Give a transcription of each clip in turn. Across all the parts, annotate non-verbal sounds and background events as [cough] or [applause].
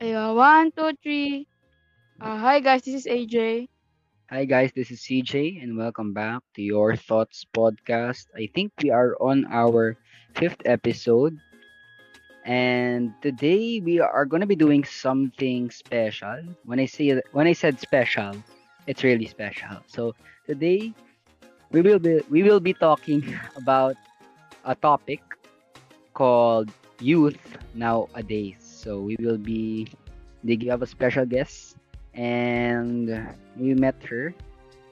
Ayun, one, two, three. Uh, hi guys, this is AJ. Hi guys, this is CJ and welcome back to Your Thoughts podcast. I think we are on our fifth episode and today we are going to be doing something special. When I say when I said special, it's really special. So today we will be we will be talking [laughs] about a topic called youth nowadays. So we will be they have a special guest and we met her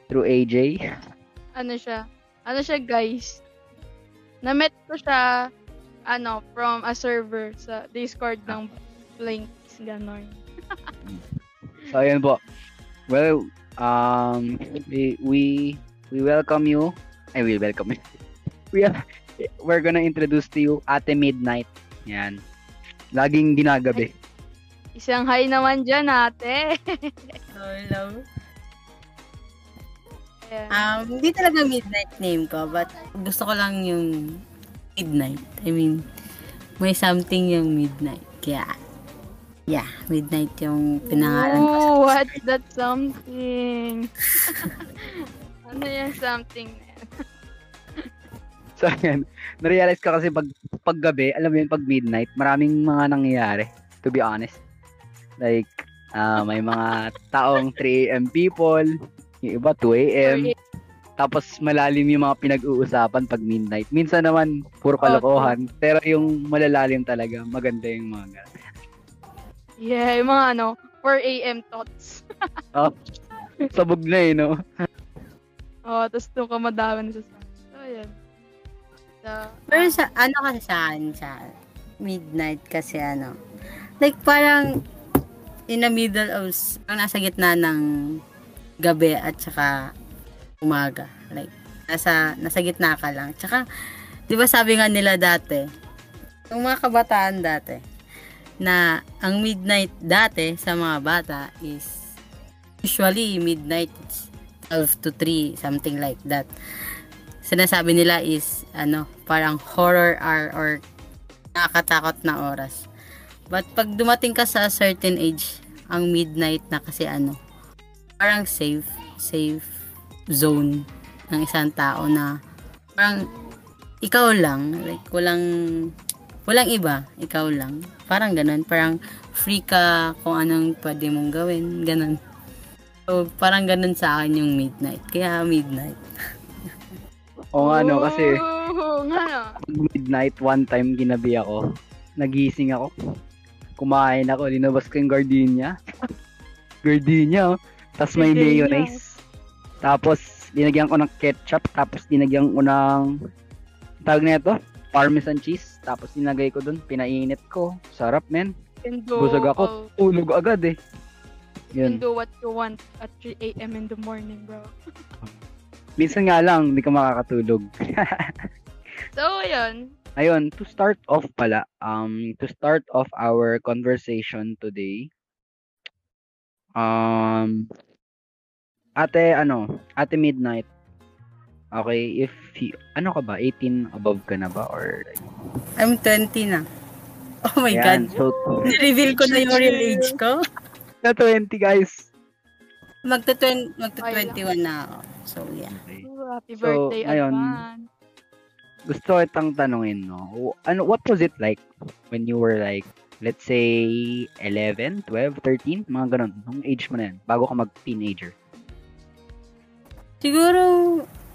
through AJ. Ano siya? Ano siya guys? Na-met ko siya ano, from a server sa Discord ng Blinks, ganon. [laughs] so ayun po. Well, um we we we welcome you. I will welcome you. [laughs] We have, we're gonna introduce to you Ate Midnight. Yan. Laging ginagabi. [laughs] Isang hi naman dyan, ate. Hello. Ayan. Um, hindi talaga midnight name ko, but gusto ko lang yung midnight. I mean, may something yung midnight. Kaya, yeah, midnight yung pinangalan ko. Ooh, what's that something? [laughs] ano yung something na yan? [laughs] So yan. Narealize ko kasi pag paggabi, alam mo yun, pag midnight, maraming mga nangyayari. To be honest. Like, ah may mga taong 3 a.m. people, yung iba 2 a.m. Tapos malalim yung mga pinag-uusapan pag midnight. Minsan naman, puro kalokohan. pero yung malalalim talaga, maganda yung mga ganun. Yeah, yung mga ano, 4 a.m. thoughts. [laughs] Oh, sabog na eh, no? Oh, tapos doon ka madami na sa So, ayan. So, Pero sa, ano kasi sa akin, sa midnight kasi ano, like parang in the middle of, ang nasa gitna ng gabi at saka umaga. Like, nasa, nasa gitna ka lang. Tsaka, di ba sabi nga nila dati, yung mga kabataan dati, na ang midnight dati sa mga bata is usually midnight it's 12 to 3 something like that sinasabi nila is ano parang horror hour or nakakatakot na oras. But pag dumating ka sa certain age ang midnight na kasi ano parang safe safe zone ng isang tao na parang ikaw lang like walang walang iba ikaw lang. Parang ganun parang free ka kung anong pwede mong gawin ganun. So parang ganun sa akin yung midnight kaya midnight [laughs] O nga, no, kasi Oo, nga no. pag midnight, one time ginabi ako. Nagising ako. Kumain ako, linabas ko yung gardenia. [laughs] gardenia, oh. Tapos may Gardenia. mayonnaise. Tapos, dinagyan ko ng ketchup. Tapos, dinagyan ko ng, tawag na ito, parmesan cheese. Tapos, dinagay ko dun, pinainit ko. Sarap, men. Busog ako. oh, Tulog agad, eh. you can Yun. do what you want at 3 a.m. in the morning, bro. [laughs] Minsan nga lang, hindi ka makakatulog. [laughs] So, yun. Ayun, to start off pala, um, to start off our conversation today, um, ate, ano, ate Midnight, okay, if, you, ano ka ba, 18 above ka na ba, or, I'm 20 na oh my Ayan, god so, [laughs] reveal ko na yung [laughs] real age ko na 20 guys. Magta magta 21 na ako so yeah Okay. Oh, happy So, birthday, ngayon, advance. Gusto kitang tanungin, no, ano, what was it like when you were like, let's say, 11, 12, 13, mga ganun, nung age mo na yan, bago ka mag-teenager? Siguro,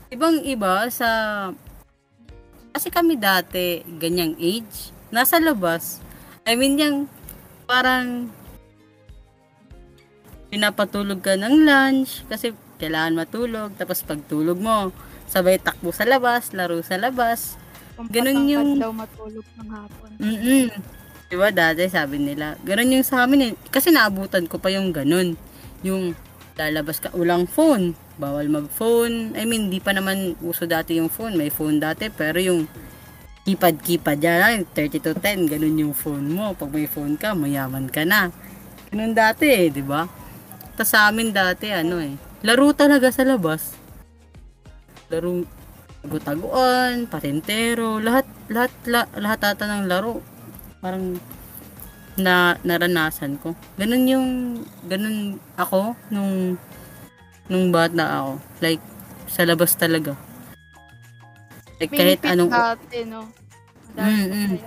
ibang-iba sa... Kasi kami dati, ganyang age, nasa labas. I mean, yung parang pinapatulog ka ng lunch kasi kailangan matulog. Tapos pagtulog mo, sabay takbo sa labas, laro sa labas. Ganun yung- daw matulog ng hapon. Mm-mm. Diba dati sabi nila, ganun yung sa amin eh. Kasi naabutan ko pa yung ganun. Yung lalabas ka, ulang phone. Bawal mag-phone. I mean, di pa naman uso dati yung phone. May phone dati, pero yung keypad-keypad yan, 30 to 10, ganun yung phone mo. Pag may phone ka, mayaman ka na. Ganun dati eh, di ba? Tapos sa amin dati, ano eh, laro talaga sa labas. Laro, tago-taguan, patintero, lahat, lahat, la, lahat ata ng laro. Parang, na naranasan ko. Ganun yung, ganun ako nung, nung bata ako. Like, sa labas talaga. Like, kahit anong, dati, no? Dati Mm, mm.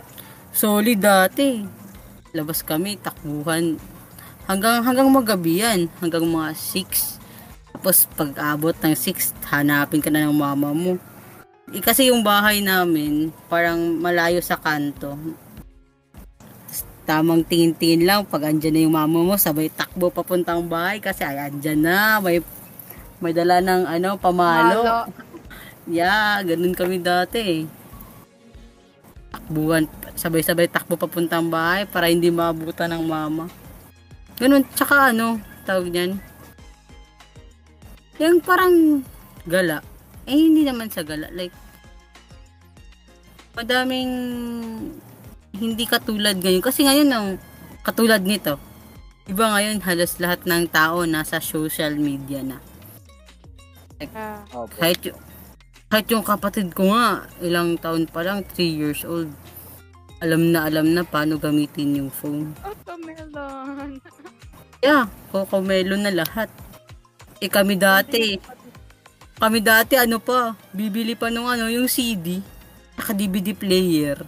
solid dati. Labas kami, takbuhan. Hanggang, hanggang magabi yan. Hanggang mga 6. Tapos, pag abot ng 6, hanapin ka na ng mama mo. Eh, kasi yung bahay namin, parang malayo sa kanto. Tamang tingin-tingin lang, pag andyan na yung mama mo, sabay takbo papuntang bahay kasi ay andyan na, may may dala ng ano, pamalo. Malo. [laughs] Yeah, ganun kami dati eh. Takbuhan, sabay-sabay takbo papuntang bahay para hindi maabutan ng mama. Ganun, tsaka ano, tawag niyan. Yung parang gala. Eh, hindi naman sa gala. Like, madaming hindi katulad ngayon. Kasi ngayon, ang katulad nito, iba ngayon halos lahat ng tao nasa social media na. Ah, Opo. Kahit yung, kahit yung kapatid ko nga, ilang taon pa lang, 3 years old. Alam na alam na paano gamitin yung phone. Yeah, kokomelo na lahat. Eh kami dati, kami dati ano pa, bibili pa nung ano, yung CD, naka DVD player.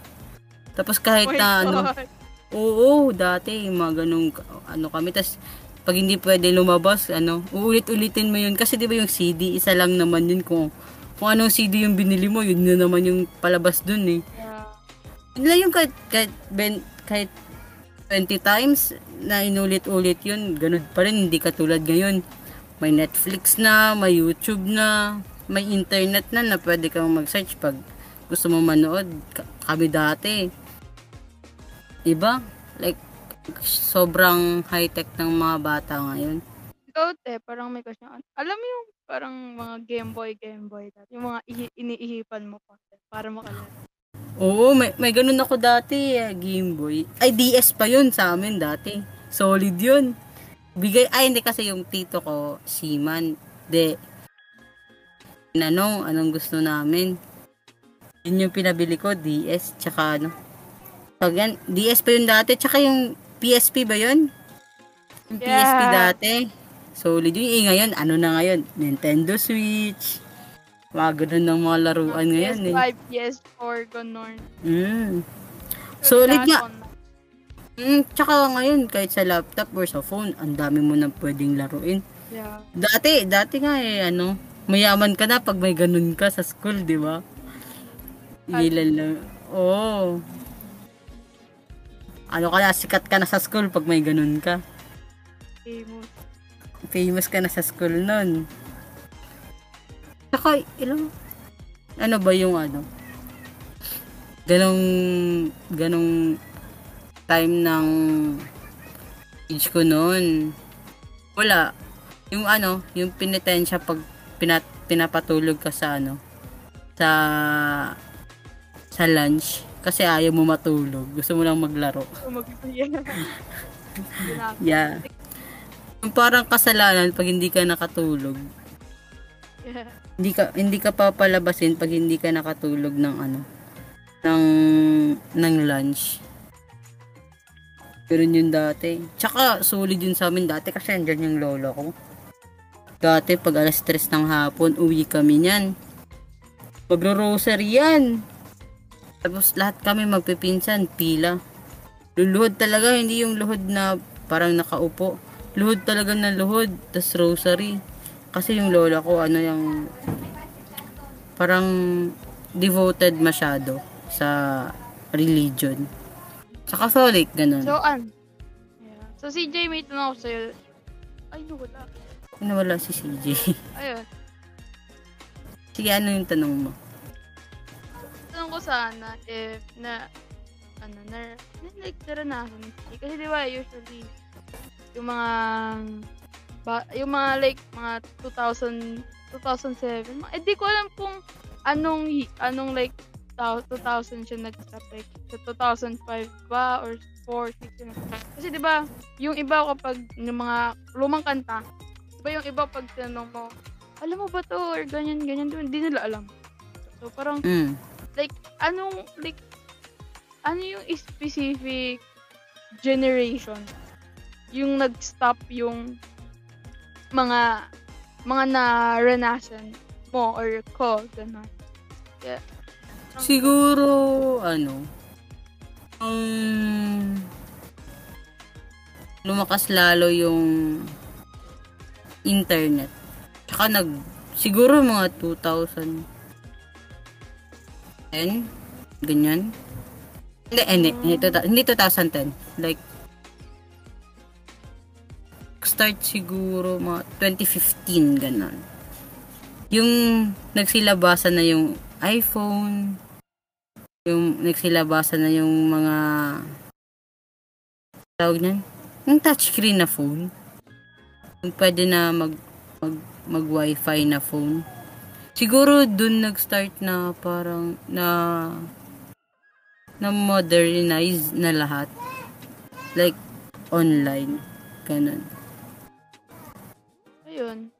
Tapos kahit Oh na ano, God. oo, dati, mga ganung, ano kami, tas pag hindi pwede lumabas, ano, uulit-ulitin mo yun. Kasi di ba yung CD, isa lang naman yun kung, kung anong CD yung binili mo, yun na naman yung palabas dun eh. Yeah. Yun lang yung kahit, kahit, ben, kahit 20 times na inulit-ulit yun, ganun pa rin, hindi katulad ngayon. May Netflix na, may YouTube na, may internet na na pwede kang mag-search pag gusto mo manood. Ka- Kami dati. Iba? Like, sobrang high-tech ng mga bata ngayon. Ikaw, te, parang may question. Alam mo yung parang mga Game Boy, Game Boy. Yung mga ihi- iniihipan mo pa para makalala. Oo, may, may ganun ako dati, eh, Game Boy. Ay, DS pa yun sa amin dati. Solid yun. Bigay, ay hindi kasi yung tito ko, Seaman. De, anong, anong gusto namin. Yun yung pinabili ko, DS, tsaka ano. Pag yan, DS pa yun dati, tsaka yung PSP ba yun? Yung PSP Yeah. dati. Solid yun. Eh, ngayon, ano na ngayon? Nintendo Switch. Mga ganun ng mga laruan ngayon eh. PS5, PS4, ganun. Mm. Solid nga. Last on- Mm, tsaka ngayon, kahit sa laptop or sa phone, ang dami mo nang pwedeng laruin. Yeah. Dati, dati nga eh, ano, mayaman ka na pag may ganun ka sa school, di ba? Ilan lang. Oo. Ano ka na, sikat ka na sa school pag may ganun ka. Famous. Famous ka na sa school nun. Tsaka, ilang, ano ba yung ano? Ganong, ganong time ng age ko noon. Wala. Yung ano, yung pinitensya pag pinat, pinapatulog ka sa ano, sa sa lunch kasi ayaw mo matulog. Gusto mo lang maglaro. Ginagawa. [laughs] Yeah. Yung parang kasalanan pag hindi ka nakatulog. Yeah. Hindi ka hindi ka papalabasin pag hindi ka nakatulog ng ano ng ng lunch. Pero yun dati. Tsaka solid yun sa amin dati kasi andyan yung lolo ko. Dati pag alas 3 ng hapon, uwi kami niyan. Magro-rosary yan. Tapos lahat kami magpipinsan, pila. Luluhod talaga, hindi yung luhod na parang nakaupo. Luhod talaga na luhod, tas rosary. Kasi yung lola ko, ano yung parang devoted masyado sa religion. Sa Catholic, ganun. So, an? Yeah. So, si Jay, may tanong ako sa'yo. Ay, wala. Nawala si CJ. [laughs] Ayun. Sige, ano yung tanong mo? Tanong ko sana if na, ano, na, na like, naranasan. Kasi di ba, usually, yung mga, ba, yung mga like, mga 2000, 2007, mga- eh di ko alam kung anong, anong like, tao- 2000 siya nag-start, like, sa 2005 ba, or 4, 6, yun. Kasi di ba, yung iba kapag, yung mga lumang kanta, di ba yung iba pag tinanong mo, alam mo ba to, or ganyan, ganyan, hindi nila alam. So, parang, Mm. anong like ano yung specific generation yung nag-stop yung mga mga naranasan mo or ko, gano'n. Yeah. Siguro, ano, um, lumakas lalo yung internet. Tsaka nag, siguro mga 2010, ganyan. Hindi, hindi, hindi, tuta- hindi 2010. Like, start siguro mga 2015, ganon. Yung nagsilabasan na yung iPhone, yung nagsilabasan na yung mga tawag niyan, yung touchscreen na phone. Yung pwede na mag, mag, mag wifi na phone. Siguro dun nag-start na parang na na modernize na lahat. Like online. Ganun. Ayun.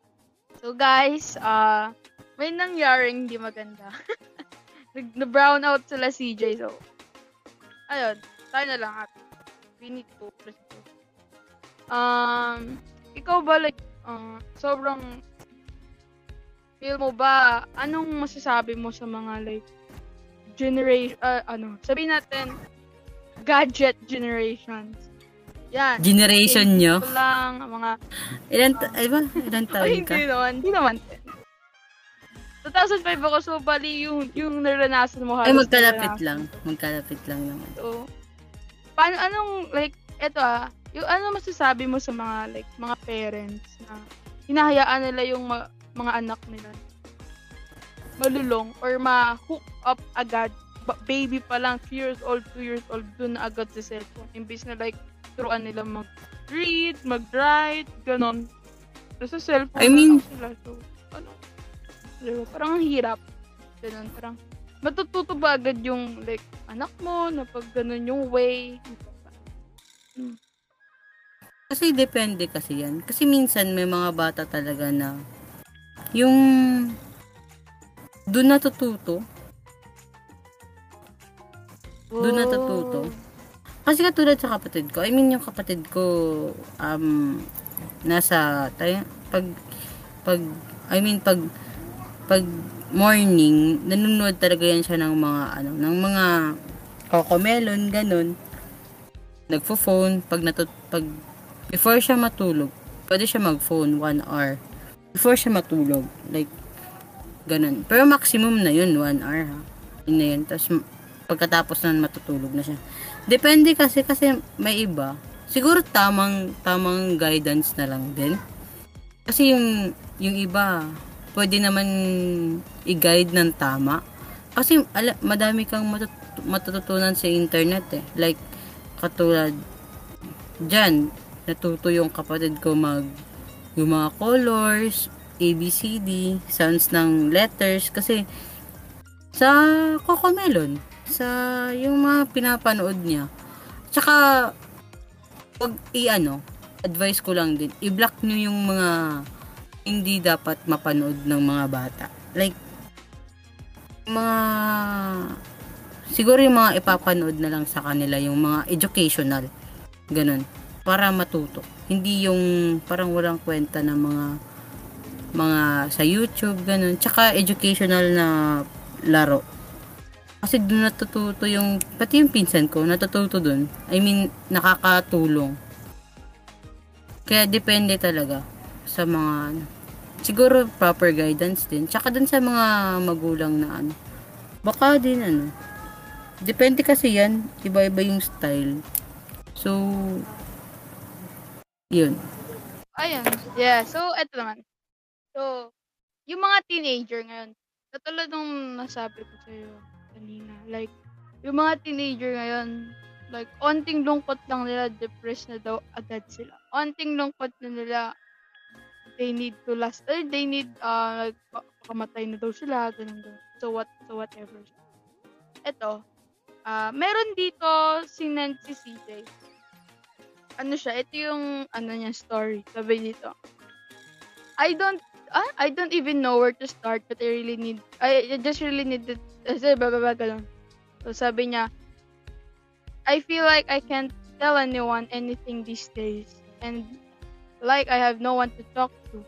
So guys, uh, may nangyaring hindi maganda. [laughs] Na-brown out sila CJ. So, ayun. Tayo na lang we need to proceed. Um, ikaw ba like, uh, sobrang feel mo ba, anong masasabi mo sa mga like, generation, uh, ano, sabihin natin, gadget generations. Yan. Generation nyo? Ito lang, mga Ilan, ta- ay ba? Ilan taon ka? hindi naman. Hindi naman. 2005 ako, so bali yung, yung naranasan mo. Ay, magkalapit naranasan lang. Magkalapit lang naman. So, paano, anong, like, eto ah, yung ano masasabi mo sa mga, like, mga parents na hinahayaan nila yung ma- mga anak nila malulong or ma-hook up agad baby pa lang, 3 years old, 2 years old, dun na agad sa cellphone. Imbis na like, turuan nila mag-read, mag-write, ganon. So, sa cellphone I mean- sila. So, ano, diba? parang ang hirap. Ganon, parang, matututo ba agad yung, like, anak mo, na pag ganon yung way. Kasi depende kasi yan. Kasi minsan may mga bata talaga na yung doon natututo. Doon natututo. Kasi katulad sa kapatid ko, I mean yung kapatid ko um nasa tayo pag pag I mean pag pag morning nanonood talaga yan siya ng mga ano ng mga cocomelon ganun. Nagfo-phone pag natut pag before siya matulog pwede siya mag-phone one hour. Before siya matulog like ganun. Pero maximum na yun one hour ha? Yun na yun. Tapos pagkatapos na matutulog na siya. Depende kasi kasi may iba. Siguro tamang tamang guidance na lang din. Kasi yung yung iba pwede naman i-guide ng tama. Kasi ala, madami kang matut- matututunan sa internet eh. Like katulad dyan natuto yung kapatid ko mag yung mga colors ABCD sounds ng letters. Kasi sa Cocomelon sa yung mga pinapanood niya. Tsaka pag i-ano advice ko lang din i-block nyo yung mga hindi dapat mapanood ng mga bata. Like mga siguro yung mga ipapanood na lang sa kanila yung mga educational ganun para matuto. Hindi yung parang walang kwenta na mga mga sa YouTube ganun. Tsaka educational na laro kasi doon natututo yung pati yung pinsan ko natututo doon I mean nakakatulong kaya depende talaga sa mga ano, siguro proper guidance din tsaka dun sa mga magulang na ano baka din ano depende kasi yan iba-iba yung style so yun Ayun. Yeah. So, eto naman. So, yung mga teenager ngayon, katulad nung nasabi ko sa'yo kanina, like, yung mga teenager ngayon, like, onting lungkot lang nila, depressed na daw agad sila. Onting lungkot na nila, they need to last, or they need, uh, like, pakamatay na daw sila, ganun daw. So, what, so whatever. Eto, ah meron dito si Nancy CJ. Ano siya, ito yung, ano niya, story. Sabi dito, I don't ah, I don't even know where to start but I really need I, I just really need ganun. So sabi niya I feel like I can't tell anyone anything these days. And like I have no one to talk to.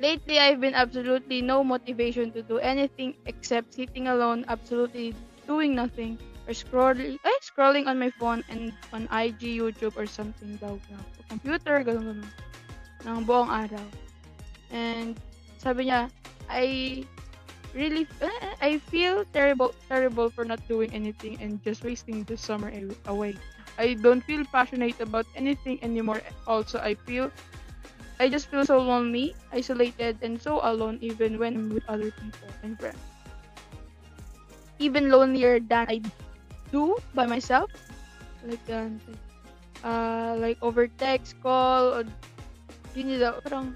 Lately, I've been absolutely no motivation to do anything except sitting alone, absolutely doing nothing, or scrolling, eh, scrolling on my phone and on IG, YouTube, or something daw. Computer, ganun ganun. Ng buong araw. And sabi niya, I really, eh, I feel terrible, terrible for not doing anything and just wasting the summer away. I don't feel passionate about anything anymore. Also, I feel I just feel so lonely, isolated, and so alone even when I'm with other people and friends. Even lonelier than I do by myself. Like, um, uh, like over text, call, or yun yun parang,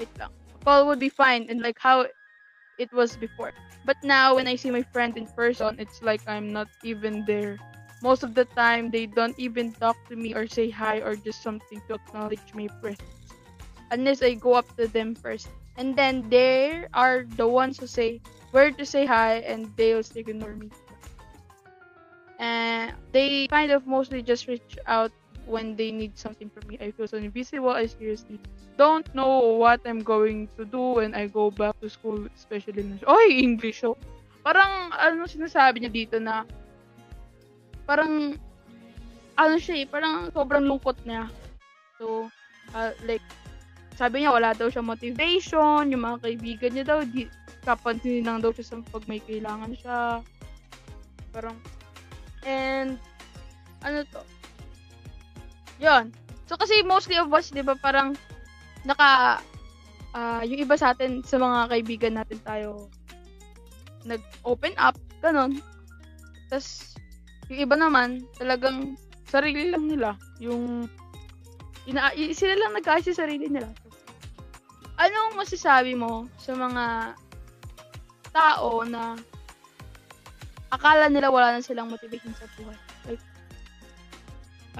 wait lang. Call would be fine and like how it was before. But now, when I see my friend in person, it's like I'm not even there. Most of the time, they don't even talk to me or say hi or just something to acknowledge my presence unless I go up to them first. And then they are the ones who say where to say hi and they'll still ignore me. And they kind of mostly just reach out when they need something from me. I feel so invisible. I seriously don't know what I'm going to do when I go back to school, especially na, oy, English, oh. Parang, ano sinasabi niya dito na, parang, ano siya eh, parang sobrang lungkot niya. So, uh, like, sabi niya wala daw siya motivation, yung mga kaibigan niya daw, di, kapansin lang daw siya sa pag may kailangan siya. Parang, and, ano to? Yun. So, kasi mostly of us, di ba, parang, naka, uh, yung iba sa atin, sa mga kaibigan natin tayo, nag-open up, ganun. Tapos, yung iba naman, talagang, sarili lang nila. Yung, ina, sila lang nag sa sarili nila anong masasabi mo sa mga tao na akala nila wala na silang motivation sa buhay?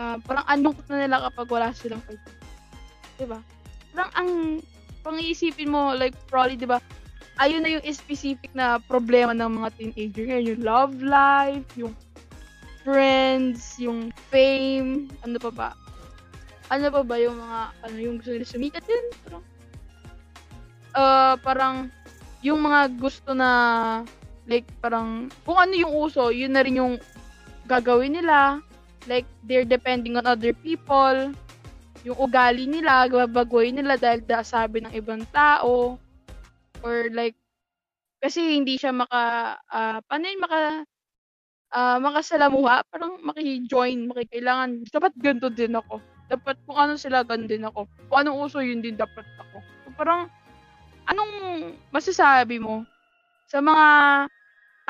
Uh, parang anong na nila kapag wala silang kaibigan. Diba? Parang ang pangiisipin mo, like, probably, diba, ayun na yung specific na problema ng mga teenager ngayon. Yung love life, yung friends, yung fame, ano pa ba? Ano pa ba yung mga, ano yung gusto nila sumikat din? Parang, uh, parang yung mga gusto na like parang kung ano yung uso, yun na rin yung gagawin nila. Like they're depending on other people. Yung ugali nila, babagoy nila dahil da sabi ng ibang tao or like kasi hindi siya maka uh, paano yun maka uh, makasalamuha, parang maki-join, makikailangan, dapat ganito din ako. Dapat kung ano sila, ganun din ako. Kung anong uso, yun din dapat ako. So, parang, anong masasabi mo sa mga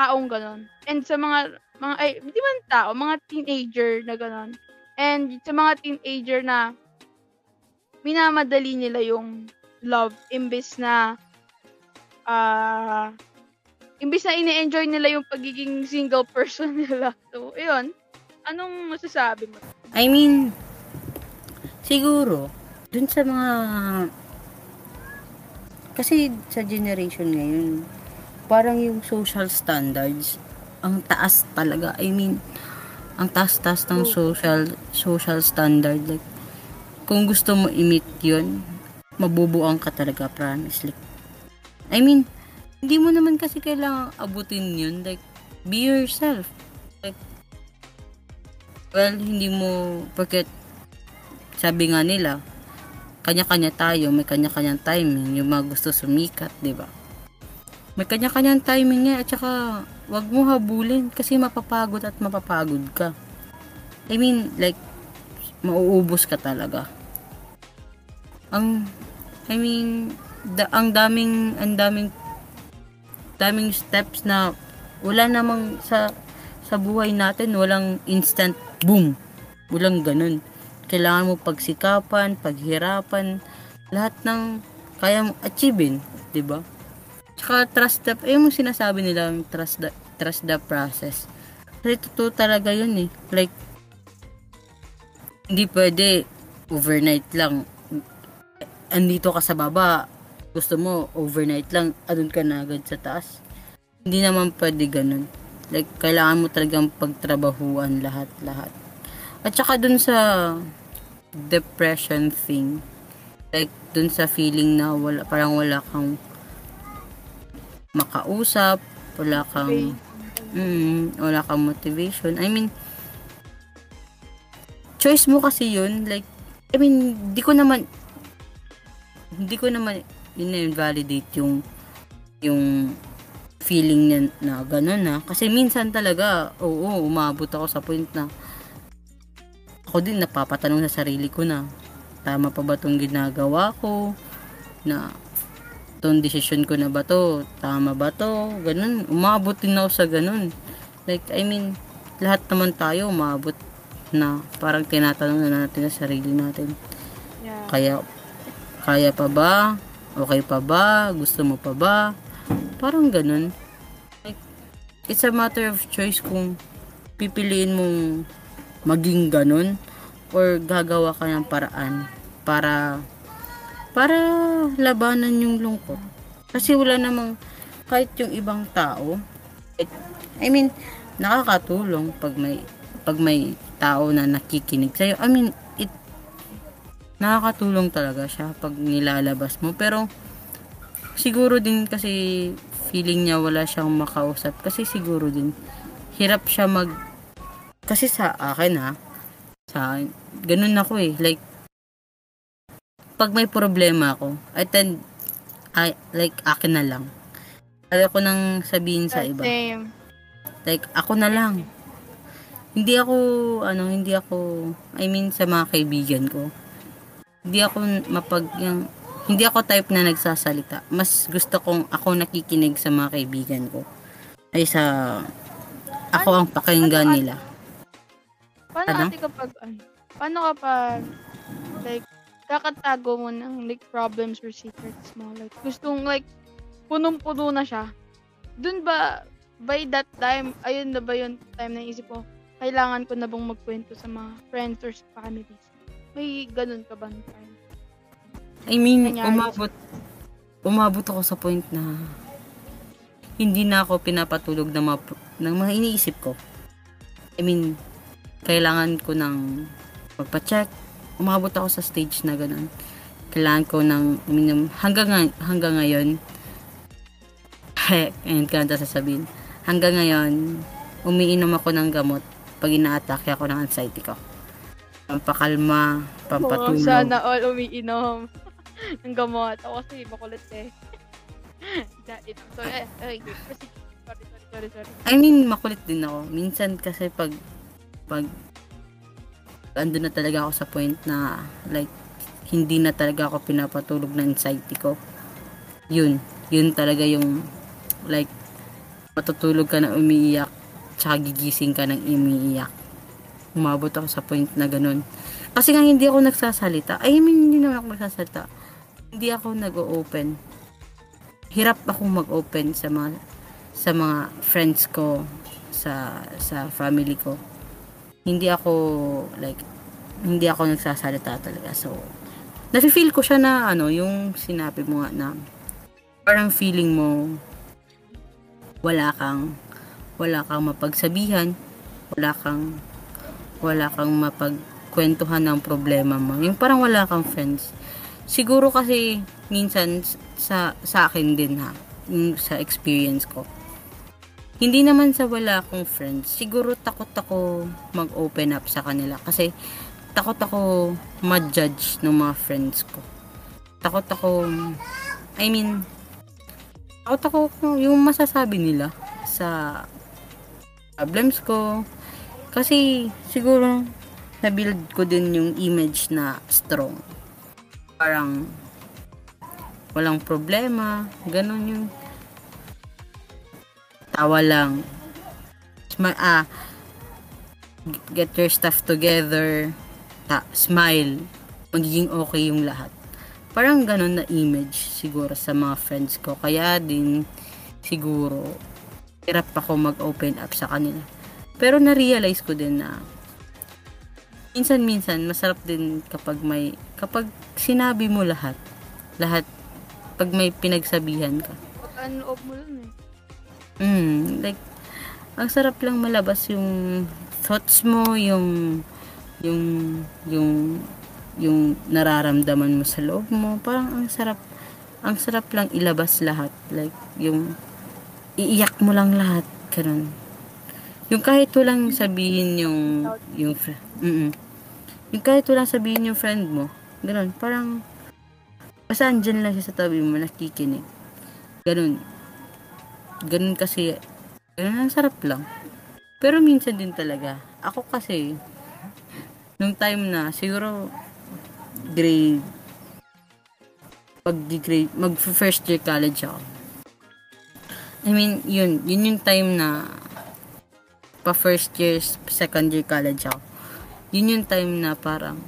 taong ganon? And sa mga, mga ay, di man tao, mga teenager na ganon. And sa mga teenager na minamadali nila yung love imbes na ah uh, imbes na ini-enjoy nila yung pagiging single person [laughs] nila. So, ayun. Anong masasabi mo? I mean, siguro, dun sa mga kasi sa generation ngayon, parang yung social standards, ang taas talaga. I mean, ang taas-taas ng social social standard. Like, kung gusto mo i-meet yun, mabubuang ka talaga, promise. Like, I mean, hindi mo naman kasi kailangan abutin yun. Like, be yourself. Like, well, hindi mo, porque sabi nga nila, kanya-kanya tayo, may kanya-kanyang timing, yung mga gusto sumikat, 'di ba? May kanya-kanyang timing nga at saka wag mo habulin kasi mapapagod at mapapagod ka. I mean, like mauubos ka talaga. Ang I mean, da, ang daming ang daming daming steps na wala namang sa sa buhay natin walang instant boom. Walang ganun kailangan mo pagsikapan, paghirapan, lahat ng kaya mo achievein, 'di ba? Tsaka trust the, eh yung sinasabi nila, trust the, trust the process. Kasi totoo talaga yun eh. Like, hindi pwede overnight lang. Andito ka sa baba, gusto mo overnight lang, adun ka na agad sa taas. Hindi naman pwede ganun. Like, kailangan mo talagang pagtrabahuan lahat-lahat At saka dun sa depression thing, like dun sa feeling na wala, parang wala kang makausap, wala kang, mm, wala kang motivation. I mean, choice mo kasi yun. Like, I mean, di ko naman, hindi ko naman in-validate yung, yung feeling niya na gano'n na. Kasi minsan talaga, oo, umabot ako sa point na ako din napapatanong sa sarili ko na tama pa ba tong ginagawa ko na tong decision ko na ba to? Tama ba to? Ganun. Umabot din ako sa ganun. Like I mean lahat naman tayo umabot na parang tinatanong na natin sa sarili natin. Yeah. kaya kaya pa ba? Okay pa ba? Gusto mo pa ba? Parang ganun. Like it's a matter of choice kung pipiliin mong maging ganun or gagawa ka ng paraan para para labanan yung lungkot. Kasi wala namang kahit yung ibang tao I mean nakakatulong pag may pag may tao na nakikinig sa'yo. I mean it nakakatulong talaga siya pag nilalabas mo pero siguro din kasi feeling niya wala siyang makausap kasi siguro din hirap siya mag kasi sa akin ha sa ganun ako eh like pag may problema ako I tend I, like akin na lang. Ayaw ko nang sabihin sa iba. Same. like ako na lang. Hindi ako ano hindi ako I mean sa mga kaibigan ko. Hindi ako mapag yung, hindi ako type na nagsasalita. Mas gusto kong ako nakikinig sa mga kaibigan ko. Ay sa ako ang pakinggan nila. Paano Ano? ate kapag, ano, paano kapag, like, kakatago mo ng, like, problems or secrets mo? Like, gustong, like, punong-puno na siya. Dun ba, by that time, ayun na ba yung time na isip ko, kailangan ko na bang magkwento sa mga friends or sa families? May ganun ka ba ng time? I mean, Nangyari. umabot, umabot ako sa point na hindi na ako pinapatulog ng mga, ng mga iniisip ko. I mean, kailangan ko ng magpa-check. Umabot ako sa stage na ganun. Kailangan ko ng uminom. Hanggang, nga- hanggang ngayon, ngayon ka na sasabihin. Hanggang ngayon, umiinom ako ng gamot pag ina-atake ako ng anxiety ko. Pampakalma, pampatulog. Sana all umiinom [laughs] ng gamot. Ako kasi makulit eh. [laughs] So, eh, eh. Sorry, sorry, sorry, sorry. I mean, makulit din ako. Minsan kasi pag pag ando na talaga ako sa point na like hindi na talaga ako pinapatulog ng anxiety ko. Yun, yun talaga yung like matutulog ka na umiiyak tsaka gigising ka ng umiiyak. Umabot ako sa point na ganun. Kasi nga hindi ako nagsasalita. I mean, hindi naman ako nagsasalita. Hindi ako nag-open. Hirap akong mag-open sa mga sa mga friends ko, sa sa family ko. Hindi ako like hindi ako nagsasalita talaga. So nafe-feel ko siya na ano, yung sinabi mo nga na parang feeling mo wala kang wala kang mapagsabihan, wala kang wala kang mapagkwentuhan ng problema mo. Yung parang wala kang friends. Siguro kasi minsan sa sa akin din ha, sa experience ko. Hindi naman sa wala akong friends. Siguro takot ako mag-open up sa kanila kasi takot ako ma-judge ng mga friends ko. Takot ako I mean takot ako yung masasabi nila sa problems ko. Kasi siguro na-build ko din yung image na strong. Parang walang problema, ganun yung tawa lang. Sma- ah, get your stuff together, ta- smile, magiging okay yung lahat. Parang ganun na image siguro sa mga friends ko. Kaya din siguro hirap ako mag-open up sa kanila. Pero na-realize ko din na minsan-minsan masarap din kapag may kapag sinabi mo lahat. Lahat pag may pinagsabihan ka. Ano mo lang eh. Mm, like, ang sarap lang malabas yung thoughts mo, yung, yung yung yung nararamdaman mo sa loob mo. Parang ang sarap ang sarap lang ilabas lahat. Like yung iiyak mo lang lahat ganun. Yung kahit walang sabihin yung yung mm yung kahit walang sabihin yung friend mo ganun. Parang basta andyan lang siya sa tabi mo nakikinig. Ganun ganun kasi ganun ang sarap lang. Pero minsan din talaga ako kasi nung time na siguro grade pag grade mag first year college ako. I mean yun yun yung time na pa first year second year college ako. Yun yung time na parang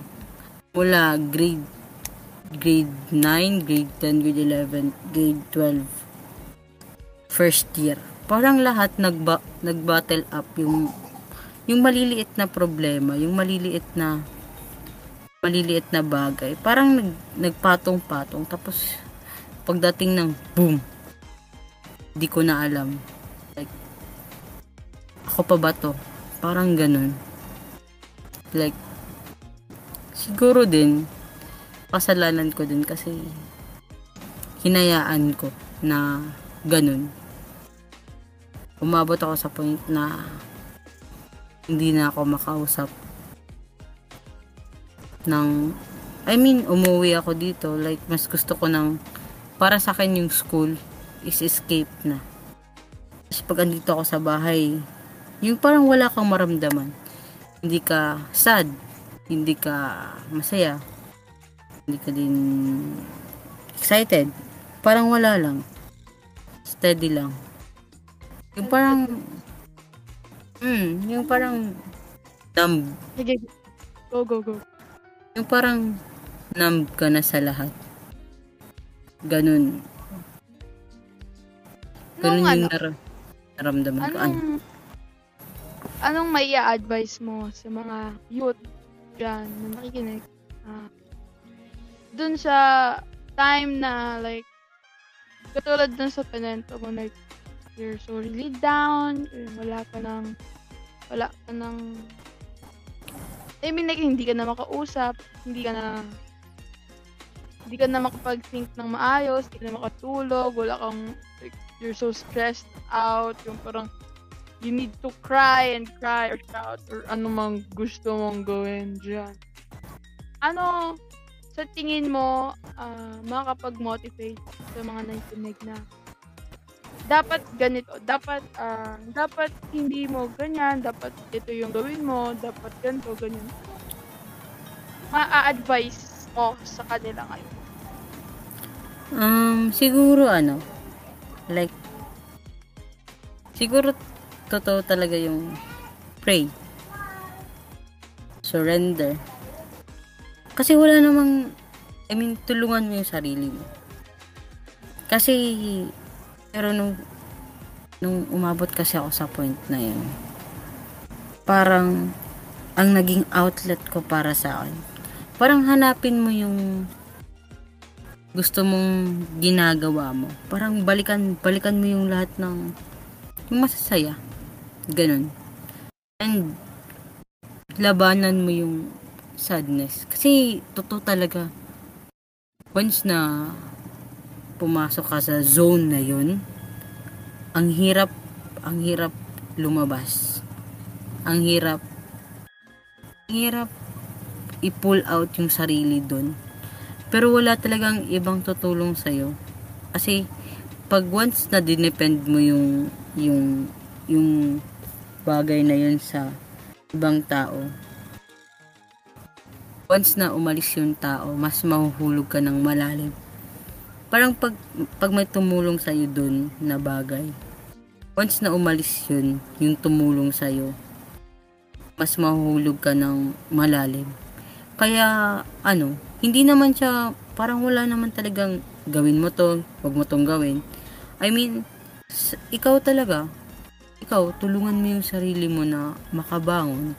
mula grade grade 9 grade 10 grade 11 grade 12 first year parang lahat nagba, nag-battle up yung yung maliliit na problema yung maliliit na maliliit na bagay. Parang nag, nagpatong-patong. Tapos, pagdating ng boom, di ko na alam. Like, ako pa ba to? Parang ganun. Like, siguro din, kasalanan ko din kasi hinayaan ko na ganun. Umabot ako sa point na hindi na ako makausap ng I mean, umuwi ako dito. Like, mas gusto ko ng para sa akin yung school is escape na. Kasi pag andito ako sa bahay, yung parang wala kang maramdaman. Hindi ka sad, hindi ka masaya, hindi ka din excited. Parang wala lang. Steady lang. Yung parang, hmm, yung parang numb. Sige, go, go, go. Yung parang numb ka na sa lahat. Ganun. Ganun Anong, yung ano, nar- naramdaman ko. Ano? anong, anong may advice mo sa mga youth dyan na nakikinig? Ah, dun sa time na like, katulad dun sa penento mo, like, you're so really down, wala ka ng, wala ka ng, I mean, like, hindi ka na makausap, hindi ka na, hindi ka na makapag-think ng maayos, hindi ka na makatulog, wala kang, like, you're so stressed out, yung parang, you need to cry and cry or shout or ano mang gusto mong gawin dyan. Ano, sa tingin mo, ah, makakapag-motivate sa mga nakikinig na dapat ganito, dapat ah, dapat hindi mo ganyan, dapat ito yung gawin mo, dapat ganito, ganyan. Ma-advise mo sa kanila ngayon. Um, siguro ano, like, siguro totoo talaga yung pray. Surrender. Kasi wala namang, I mean, tulungan mo yung sarili mo. Kasi, pero nung, nung umabot kasi ako sa point na yun, parang, ang naging outlet ko para sa akin, parang hanapin mo yung gusto mong ginagawa mo. Parang balikan, balikan mo yung lahat ng yung masasaya. Ganun. And labanan mo yung sadness. Kasi totoo talaga once na pumasok ka sa zone na yun, ang hirap, ang hirap lumabas. Ang hirap, ang hirap i-pull out yung sarili doon. Pero wala talagang ibang tutulong sa'yo. Kasi, pag once na dinepend mo yung, yung, yung bagay na yun sa ibang tao, once na umalis yung tao, mas mahuhulog ka ng malalim. Parang pag, pag may tumulong sa'yo dun na bagay, once na umalis yun, yung tumulong sa'yo, mas mahuhulog ka ng malalim. Kaya, ano, hindi naman siya, parang wala naman talagang gawin mo to, wag mo tong gawin. I mean, ikaw talaga, ikaw, tulungan mo yung sarili mo na makabangon.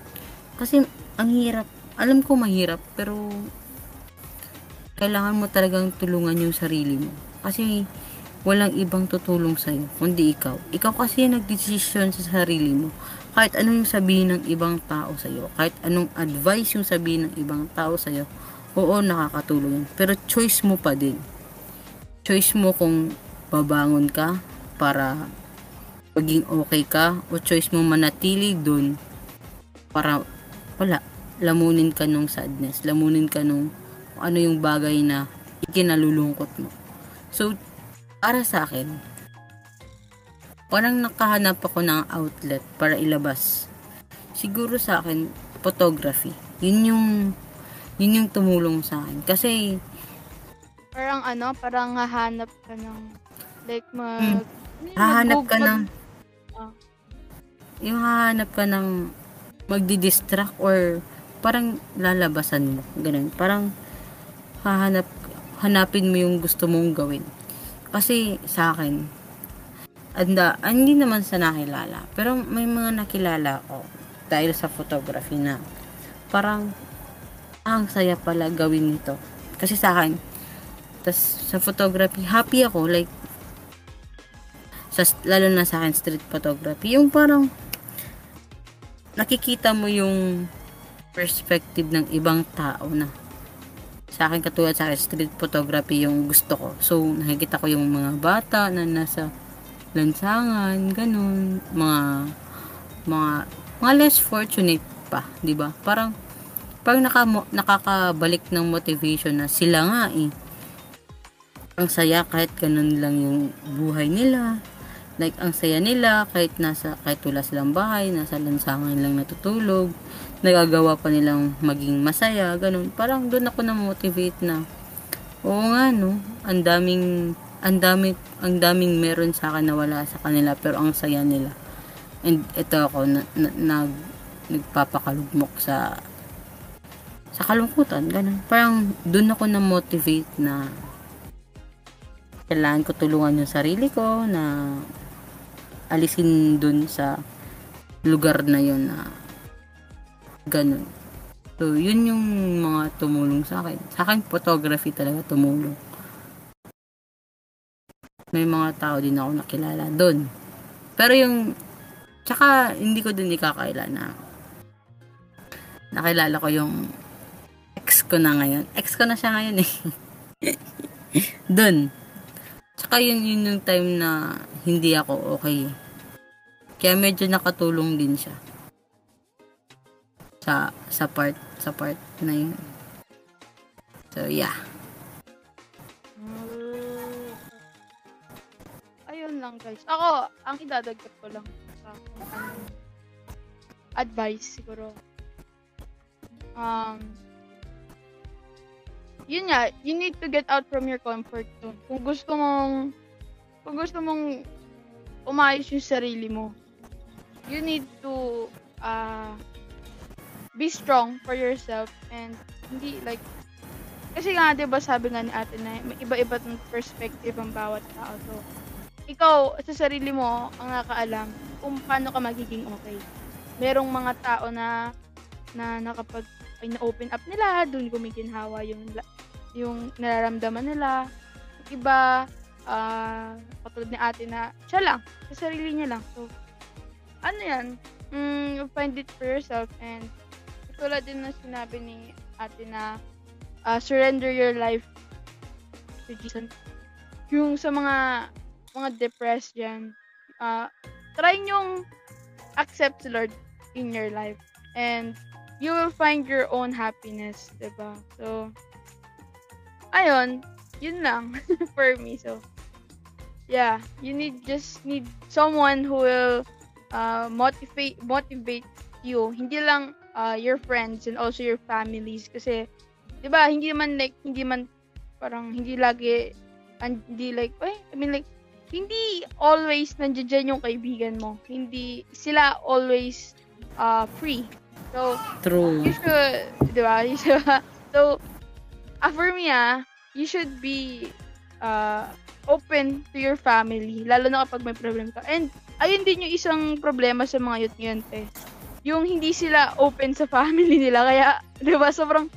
Kasi, ang hirap, alam ko mahirap, pero kailangan mo talagang tulungan yung sarili mo. Kasi, walang ibang tutulong sa'yo, kundi ikaw. Ikaw kasi yung nagdesisyon sa sarili mo. Kahit anong sabihin ng ibang tao sa'yo, kahit anong advice yung sabihin ng ibang tao sa'yo, oo, nakakatulong. Pero choice mo pa din. Choice mo kung babangon ka para maging okay ka o choice mo manatili dun para wala, lamunin ka nung sadness, lamunin ka nung ano yung bagay na ikinalulungkot mo. So, para sa akin, parang nakahanap ako ng outlet para ilabas. Siguro sa akin, photography. Yun yung, yun yung tumulong sa akin. Kasi, Parang ano, parang hahanap ka ng, like, mag... Hmm. hahanap ka mag- ng, Ah. yung hahanap ka ng magdi-distract or parang lalabasan mo. Ganun. Parang hahanap, hanapin mo yung gusto mong gawin. Kasi sa akin, anda, hindi naman sa nakilala. Pero may mga nakilala ko dahil sa photography na parang "Ah, ang saya pala gawin nito. Kasi sa akin, tas sa photography, happy ako. Like, sa, lalo na sa akin, street photography. Yung parang, nakikita mo yung perspective ng ibang tao na sa akin katulad sa street photography yung gusto ko. So, nakikita ko yung mga bata na nasa lansangan, ganun, mga mga mga less fortunate pa, 'di ba? Parang pag naka, nakakabalik ng motivation na sila nga eh. Ang saya kahit ganun lang yung buhay nila. Like, ang saya nila kahit nasa, kahit wala silang bahay, nasa lansangan lang natutulog. Nagagawa pa nilang maging masaya, ganun. Parang doon ako na-motivate na, oo nga no, ang daming, ang daming, ang daming meron sa akin na wala sa kanila, pero ang saya nila. And ito ako, na, na, nag, nagpapakalugmok sa, sa kalungkutan, ganun. Parang doon ako na-motivate na, kailangan ko tulungan yung sarili ko na alisin dun sa lugar na yun na ganun. So, yun yung mga tumulong sa akin. Sa akin, photography talaga tumulong. May mga tao din ako nakilala dun. Pero yung, tsaka hindi ko din ikakaila na nakilala ko yung ex ko na ngayon. Ex ko na siya ngayon eh. [laughs] dun. Tsaka yun, yun yung time na hindi ako okay. Kaya medyo nakatulong din siya. Sa, sa part, sa part na yun. So, yeah. Mm. Ayun lang guys. Ako, ang idadagdag ko lang sa anong advice siguro. Um, yun nga, you need to get out from your comfort zone. Kung gusto mong, kung gusto mong umayos yung sarili mo, you need to uh, be strong for yourself and hindi like kasi nga 'di ba sabi nga ni ate na may iba-iba ng perspective ang bawat tao. So, ikaw sa sarili mo ang nakakaalam kung paano ka magiging okay. Merong mga tao na na nakapag ay na-open up nila, doon gumiginhawa yung yung nararamdaman nila. Iba ah katulad ni ate na siya lang, sa sarili niya lang. So, ano yan, mm, find it for yourself and tulad din na sinabi ni ate na uh, surrender your life to Jesus. Yung sa mga mga depressed dyan, uh, try nyong accept Lord in your life and you will find your own happiness, 'di ba? So ayun, yun lang [laughs] for me. So yeah, you need just need someone who will uh, motivate motivate you. Hindi lang uh, your friends and also your families kasi 'di ba hindi man like hindi man parang hindi lagi hindi like eh, I mean like hindi always nandiyan yung kaibigan mo. Hindi sila always uh, free. So, True. you should, di ba? You should, [laughs] so, uh, for me ah, you should be uh, open to your family, lalo na kapag may problem ka. And, ayun din yung isang problema sa mga youth ngayon, te. Yung hindi sila open sa family nila, kaya, di ba, sobrang,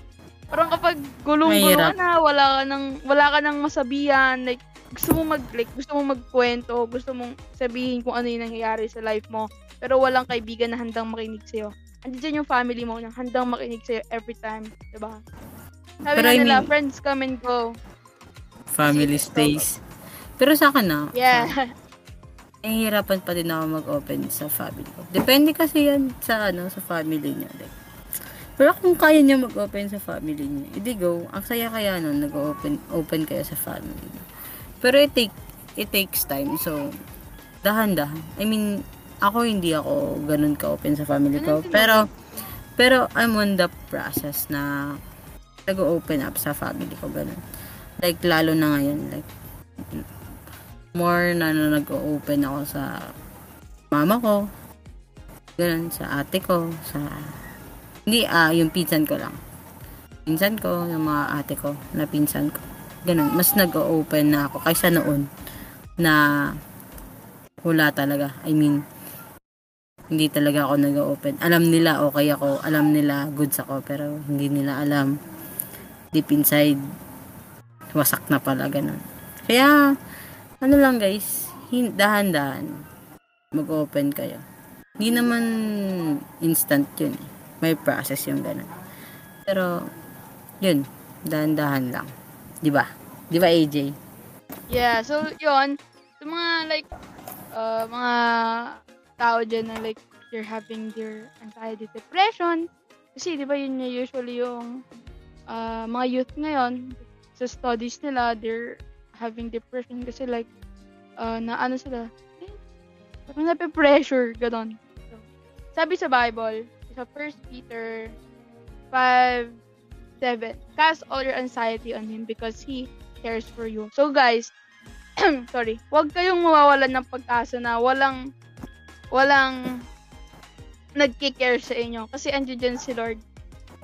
parang kapag gulong-gulo na, wala ka nang, wala ka nang masabihan, like, gusto mo mag like, gusto mo magkwento, gusto mong sabihin kung ano yung nangyayari sa life mo, pero walang kaibigan na handang makinig sa'yo. Andiyan yung family mo na handang makinig sa'yo every time, di ba? Sabi Pero nga I nila, mean- friends come and go. Family stays. Pero sa akin na, Yeah. Nahihirapan pa din ako mag-open sa family ko. Depende kasi yan sa ano sa family niya. Like, pero kung kaya niya mag-open sa family niya, edi go. Ang saya kaya nun, nag-open open kayo sa family niya. Pero it, take, it takes time. So, dahan-dahan. I mean, ako hindi ako ganun ka-open sa family ko. Pero, pero I'm on the process na nag-open up sa family ko. Ganun. Like, lalo na ngayon. Like, more na, na nag-open ako sa mama ko. Ganun, sa ate ko, sa... Hindi, ah, yung pinsan ko lang. Pinsan ko, yung mga ate ko, na pinsan ko. Ganun, mas nag-open na ako kaysa noon na wala talaga. I mean, hindi talaga ako nag-open. Alam nila okay ako, alam nila goods ako, pero hindi nila alam deep inside wasak na pala ganun. Kaya, ano lang guys, dahan-dahan mag-open kayo. Hindi naman instant yun eh. May process yung ganun. Pero, yun, dahan-dahan lang. Di ba? Di ba AJ? Yeah, so yon sa mga like uh, mga tao dyan na like they're having their anxiety depression kasi di ba yun yung usually yung uh, mga youth ngayon sa studies nila they're having depression kasi like uh, na ano sila eh, parang nape-pressure ganon so, sabi sa Bible sa 1 Peter 5 7 cast all your anxiety on him because he cares for you. So guys, [clears throat] sorry, huwag kayong mawawalan ng pag-asa na walang walang nagki-care sa inyo kasi andiyan dyan si Lord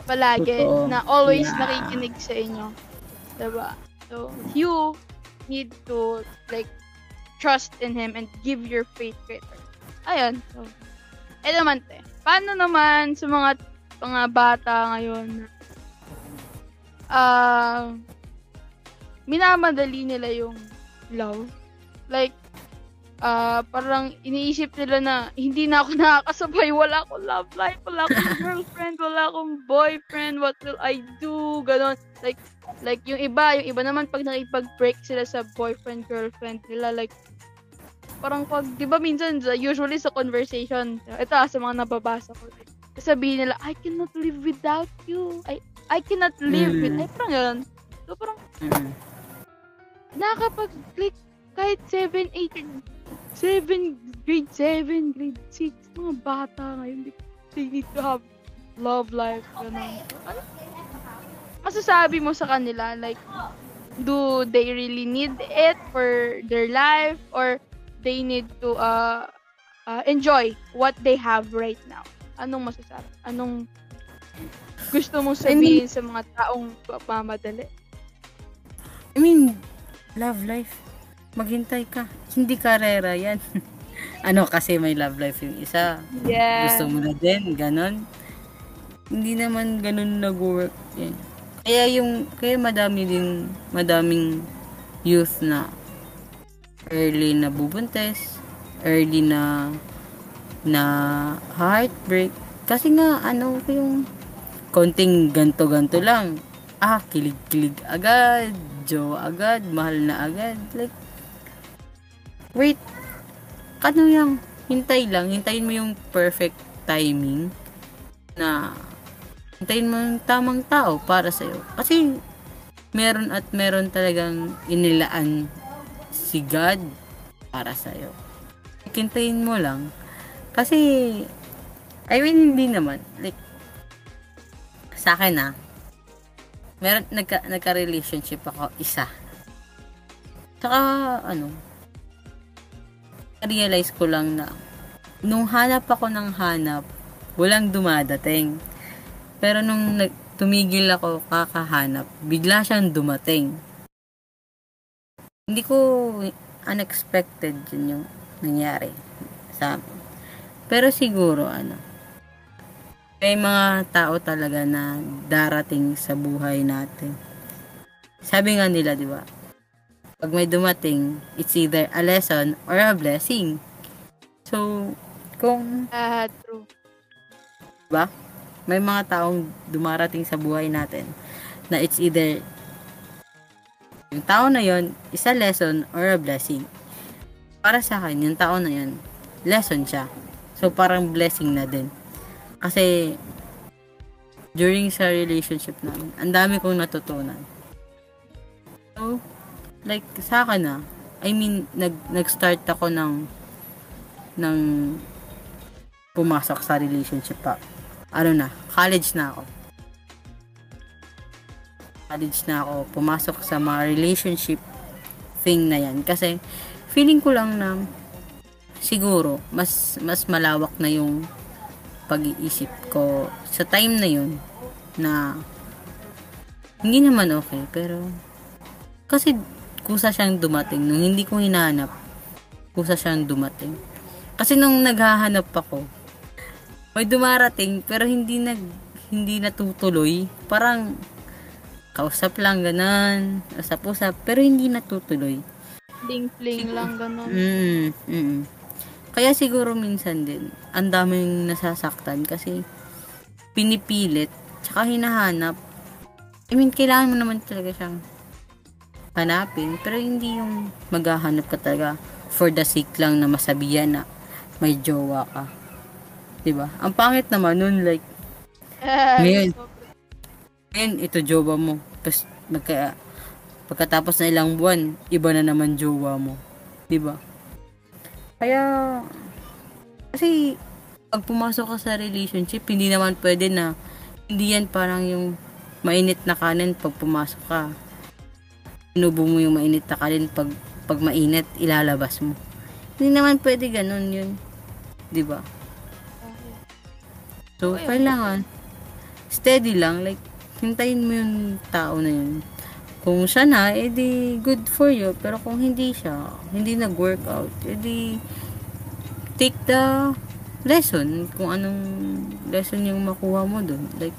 palagi Totoo. na always Yeah. nakikinig sa inyo. Diba? So, you need to like trust in Him and give your faith greater. Ayun. So, eh naman te, paano naman sa mga mga bata ngayon ah minamadali nila yung love. Like, ah parang iniisip nila na hindi na ako [laughs] nakakasabay, wala akong love life, wala akong [laughs] girlfriend, wala akong boyfriend, what will I do? Ganon. Like, like yung iba, yung iba naman pag nakipag-break sila sa boyfriend, girlfriend nila, like, parang pag, di ba minsan, sa- usually sa conversation, ito ah, sa mga nababasa ko, like, sabihin nila, I cannot live without you. I I cannot live with, Mm. ay parang ganun. So parang, Mm. nakakapag-click kahit 7, 8, 7, grade 7, grade 6, mga bata ngayon, they, need to have love life, ganun. So, ano, masasabi mo sa kanila, like, do they really need it for their life, or they need to uh, uh, enjoy what they have right now? Anong masasabi? Anong gusto mong I mean- sabihin sa mga taong mamadali? I mean, love life. Maghintay ka. Hindi karera yan. [laughs] ano kasi may love life yung isa. Yeah. Gusto mo na din, ganon. Hindi naman ganon nag-work yan. Kaya yung, kaya madami din, madaming youth na early na bubuntes, early na na heartbreak. Kasi nga, ano, yung konting ganto-ganto lang. Ah, kilig-kilig agad, Joe agad, mahal na agad. Like, wait, ano yung, hintay lang, hintayin mo yung perfect timing na hintayin mo yung tamang tao para sa'yo. Kasi, meron at meron talagang inilaan si God para sa'yo. Hintayin mo lang. Kasi, I mean, hindi naman. Like, sa akin ah, meron, nagka, nagka-relationship ako isa. Saka, ano, realize ko lang na, nung hanap ako ng hanap, walang dumadating. Pero nung tumigil ako kakahanap, bigla siyang dumating. Hindi ko unexpected yun yung nangyari sa amin. Pero siguro, ano, may mga tao talaga na darating sa buhay natin. Sabi nga nila, di ba? Pag may dumating, it's either a lesson or a blessing. So, kung Ah, true. ba? May mga taong dumarating sa buhay natin na it's either yung tao na yon is a lesson or a blessing. Para sa akin, yung tao na yon lesson siya. So, parang blessing na din. Kasi, during sa relationship namin, ang dami kong natutunan. So, like, sa akin na, I mean, nag, nag-start ako ng ng pumasok sa relationship pa. Ano na, college na ako. College na ako, pumasok sa mga relationship thing na yan. Kasi, feeling ko lang na siguro, mas, mas malawak na yung pag-iisip ko sa time na yun na hindi naman okay, pero kasi kusa siyang dumating. Nung hindi ko hinahanap, kusa siyang dumating. Kasi nung naghahanap ako, may dumarating pero hindi nag hindi natutuloy. Parang kausap lang ganan, usap-usap pero hindi natutuloy. Fling-fling lang, ganun. Mm, mm. Kaya siguro minsan din, ang daming nasasaktan kasi pinipilit, tsaka hinahanap. I mean, kailangan mo naman talaga siyang hanapin, pero hindi yung maghahanap ka talaga for the sake lang na masabihan na may jowa ka. 'Di ba? Ang pangit naman nun, like, Ngayon. ngayon, ito jowa mo. Tapos, magka, pagkatapos na ilang buwan, iba na naman jowa mo. 'Di ba? Kaya, kasi, pag pumasok ka sa relationship, hindi naman pwede na, hindi yan parang yung mainit na kanin pag pumasok ka. Inubo mo yung mainit na kanin pag, pag mainit, ilalabas mo. Hindi naman pwede ganun yun. 'Di ba? So, Okay. kailangan, steady lang, like, hintayin mo yung tao na yun. Kung siya na, edi good for you. Pero kung hindi siya, hindi nag-workout, edi take the lesson. Kung anong lesson yung makuha mo dun. Like,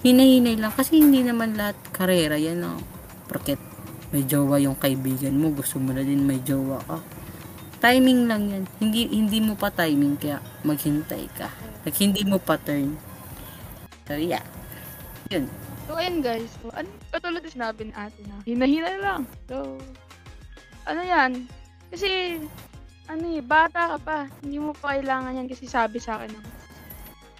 hinay-hinay lang. Kasi hindi naman lahat karera yan. No? Porket may jowa yung kaibigan mo, gusto mo na din may jowa ka. Timing lang yan. Hindi hindi mo pa timing kaya maghintay ka. Like, hindi mo pa turn. So, yeah. Yun. So, ayun guys. So, ano, katulad na sinabi ni ate na, hinahinay lang. So, ano yan? Kasi, ano eh, bata ka pa. Hindi mo pa kailangan yan kasi sabi sa akin ng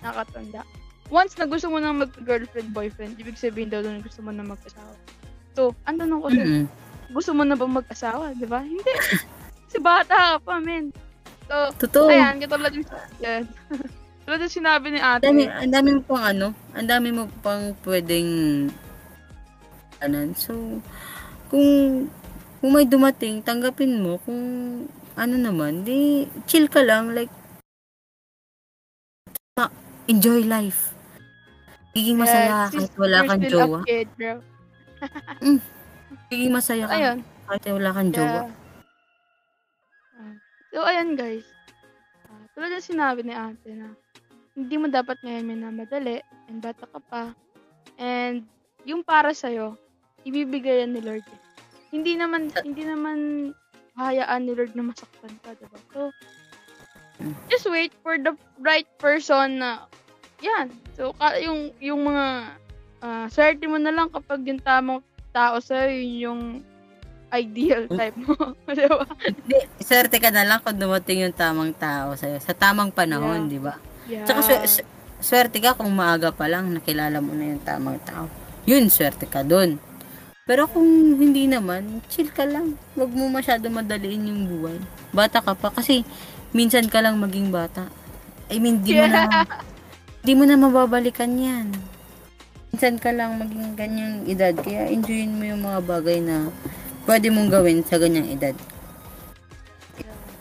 nakatanda. Once na gusto mo nang mag-girlfriend, boyfriend, ibig sabihin daw na gusto mo na mag-asawa. So, ang tanong ko Mm-mm. gusto mo na ba mag-asawa, di ba? Hindi. [laughs] Kasi bata ka pa, men. So, Totoo. ayan, katulad yung, yan. [laughs] Tulad yung sinabi ni ate. Dami, ang dami mo pang ano, ang dami mo pang pwedeng anan. So, kung kung may dumating, tanggapin mo. Kung ano naman, di chill ka lang. Like, ma- enjoy life. Giging masaya Yes, kahit wala kang jowa. kid, bro. [laughs] Giging masaya ka Ayun. kahit wala kang jowa. Yeah. Ah. So, ayan guys. Ah, tulad ng sinabi ni ate na hindi mo dapat ngayon minamadali and bata ka pa. And yung para sa'yo, ibibigay yan ni Lord. eh. Hindi naman, hindi naman hayaan ni Lord na masaktan ka, diba? So, just wait for the right person na yan. So, yung, yung mga ah, swerte mo na lang kapag yung tamang tao sa'yo, yun yung ideal type mo. [laughs] diba? Hindi, swerte ka na lang kung dumating yung tamang tao sa'yo. Sa tamang panahon, Yeah. di ba? Yeah. Tsaka swer- swer- swerte ka kung maaga pa lang nakilala mo na yung tamang tao. Yun, swerte ka dun. Pero kung hindi naman, chill ka lang. Huwag mo masyado madaliin yung buhay. Bata ka pa kasi minsan ka lang maging bata. I mean, di mo na di mo na mababalikan yan. Minsan ka lang maging ganyang edad. Kaya enjoyin mo yung mga bagay na pwede mong gawin sa ganyang edad.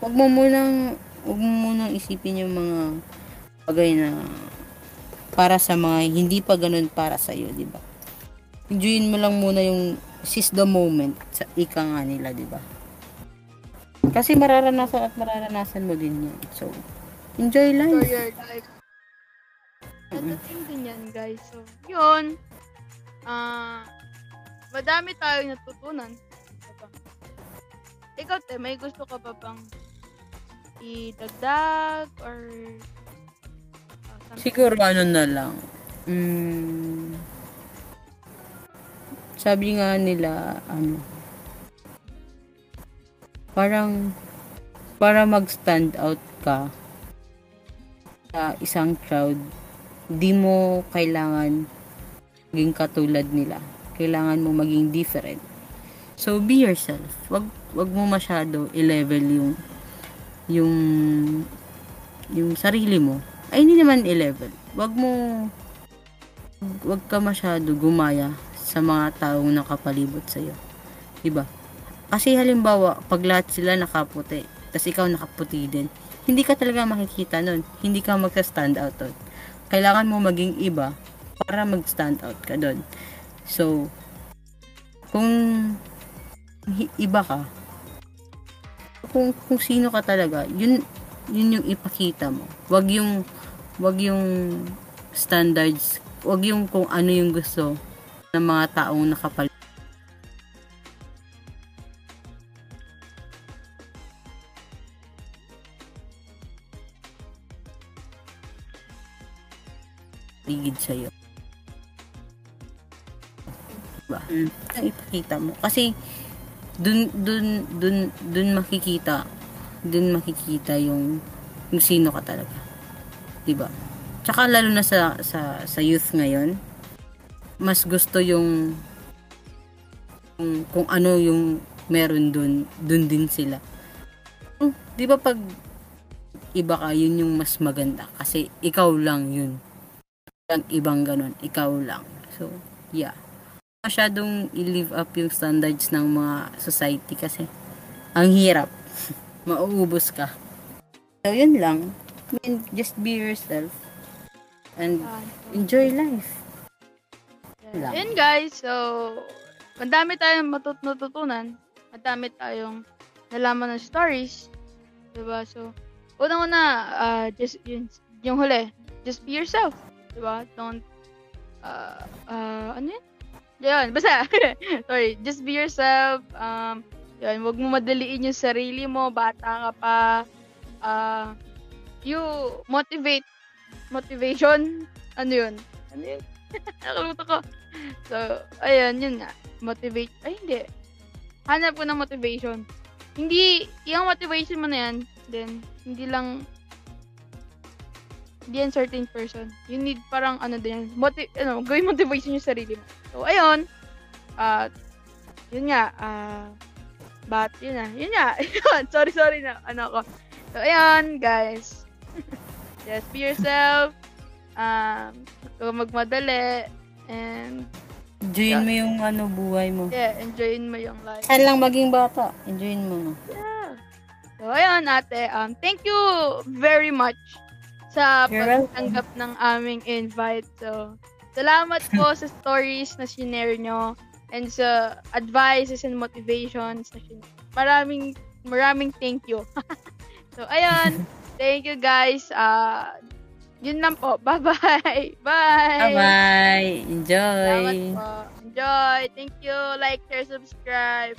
Huwag mo munang, huwag mo munang isipin yung mga bagay na para sa mga hindi pa ganun para sa iyo, di ba? Enjoyin mo lang muna yung seize the moment sa ika nga nila, di ba? Kasi mararanasan at mararanasan mo din yan. So, enjoy life. your life. Dadating din yan, guys. So, yun. Ah, madami tayong natutunan. Diba? ikaw, te, may gusto ka ba bang idagdag or something? Siguro ano na lang. Mm, sabi nga nila, ano, parang, para mag-stand out ka sa isang crowd, di mo kailangan maging katulad nila. Kailangan mo maging different. So, be yourself. Wag, wag mo masyado i-level yung yung yung sarili mo. Ay, hindi naman i-level. Wag mo wag ka masyado gumaya sa mga taong nakapalibot sa'yo. Diba? Kasi halimbawa, pag lahat sila nakaputi, tapos ikaw nakaputi din, hindi ka talaga makikita nun. Hindi ka magsa-stand out doon. Kailangan mo maging iba para mag-stand out ka doon. So, kung iba ka, kung, kung sino ka talaga, yun, yun yung ipakita mo. Wag yung, wag yung standards, wag yung kung ano yung gusto ng mga taong nakapal Ang ipakita mo. Kasi, dun, dun, dun, dun makikita, dun makikita yung, yung sino ka talaga. Diba? Tsaka lalo na sa, sa, sa youth ngayon, mas gusto yung, kung, kung ano yung meron dun, dun din sila. Hmm, Di ba pag iba ka, yun yung mas maganda. Kasi ikaw lang yun. Walang ibang ganun. Ikaw lang. So, yeah. Masyadong i-live up yung standards ng mga society kasi ang hirap. [laughs] Mauubos ka. So, yun lang. I mean, just be yourself. And enjoy life. Yun guys, so madami tayong matut natutunan. Madami tayong nalaman ng stories. Diba? So, unang-una, ah, just, yun, yung huli, just be yourself. Diba? Don't, uh, uh, ano yun? Yun, basta, [laughs] sorry, just be yourself. Um, yun, huwag mo madaliin yung sarili mo, bata ka pa. Uh, you motivate, motivation, ano yun? Ano yun? [laughs] Nakalimutan ko. So, ayun, yun nga. Motivate. Ay, hindi. Hanap ko ng motivation. Hindi, yung motivation mo na yan, then, hindi lang, hindi yan certain person. You need parang, ano din, motiv ano, gawin motivation yung sarili mo. So, ayun. Ah, yun nga, ah, but, yun na, yun nga, [laughs] yun, sorry, sorry na, ano ko. So, ayun, guys. [laughs] Just be yourself. Um, huwag magmadali. And, Enjoyin mo yung ano, buhay mo. yeah, enjoyin mo yung life. Saan lang maging bata? Enjoyin mo. Yeah. So, ayun, ate. Um, thank you very much sa pagtanggap ng aming invite. So, salamat po sa stories na sinare nyo and sa advices and motivations na sinare. Maraming, maraming thank you. [laughs] so, ayun. Thank you, guys. Uh, yun lang po. [laughs] Bye-bye. Bye. Bye-bye. Salamat Enjoy. po. Enjoy. Thank you. Like, share, subscribe.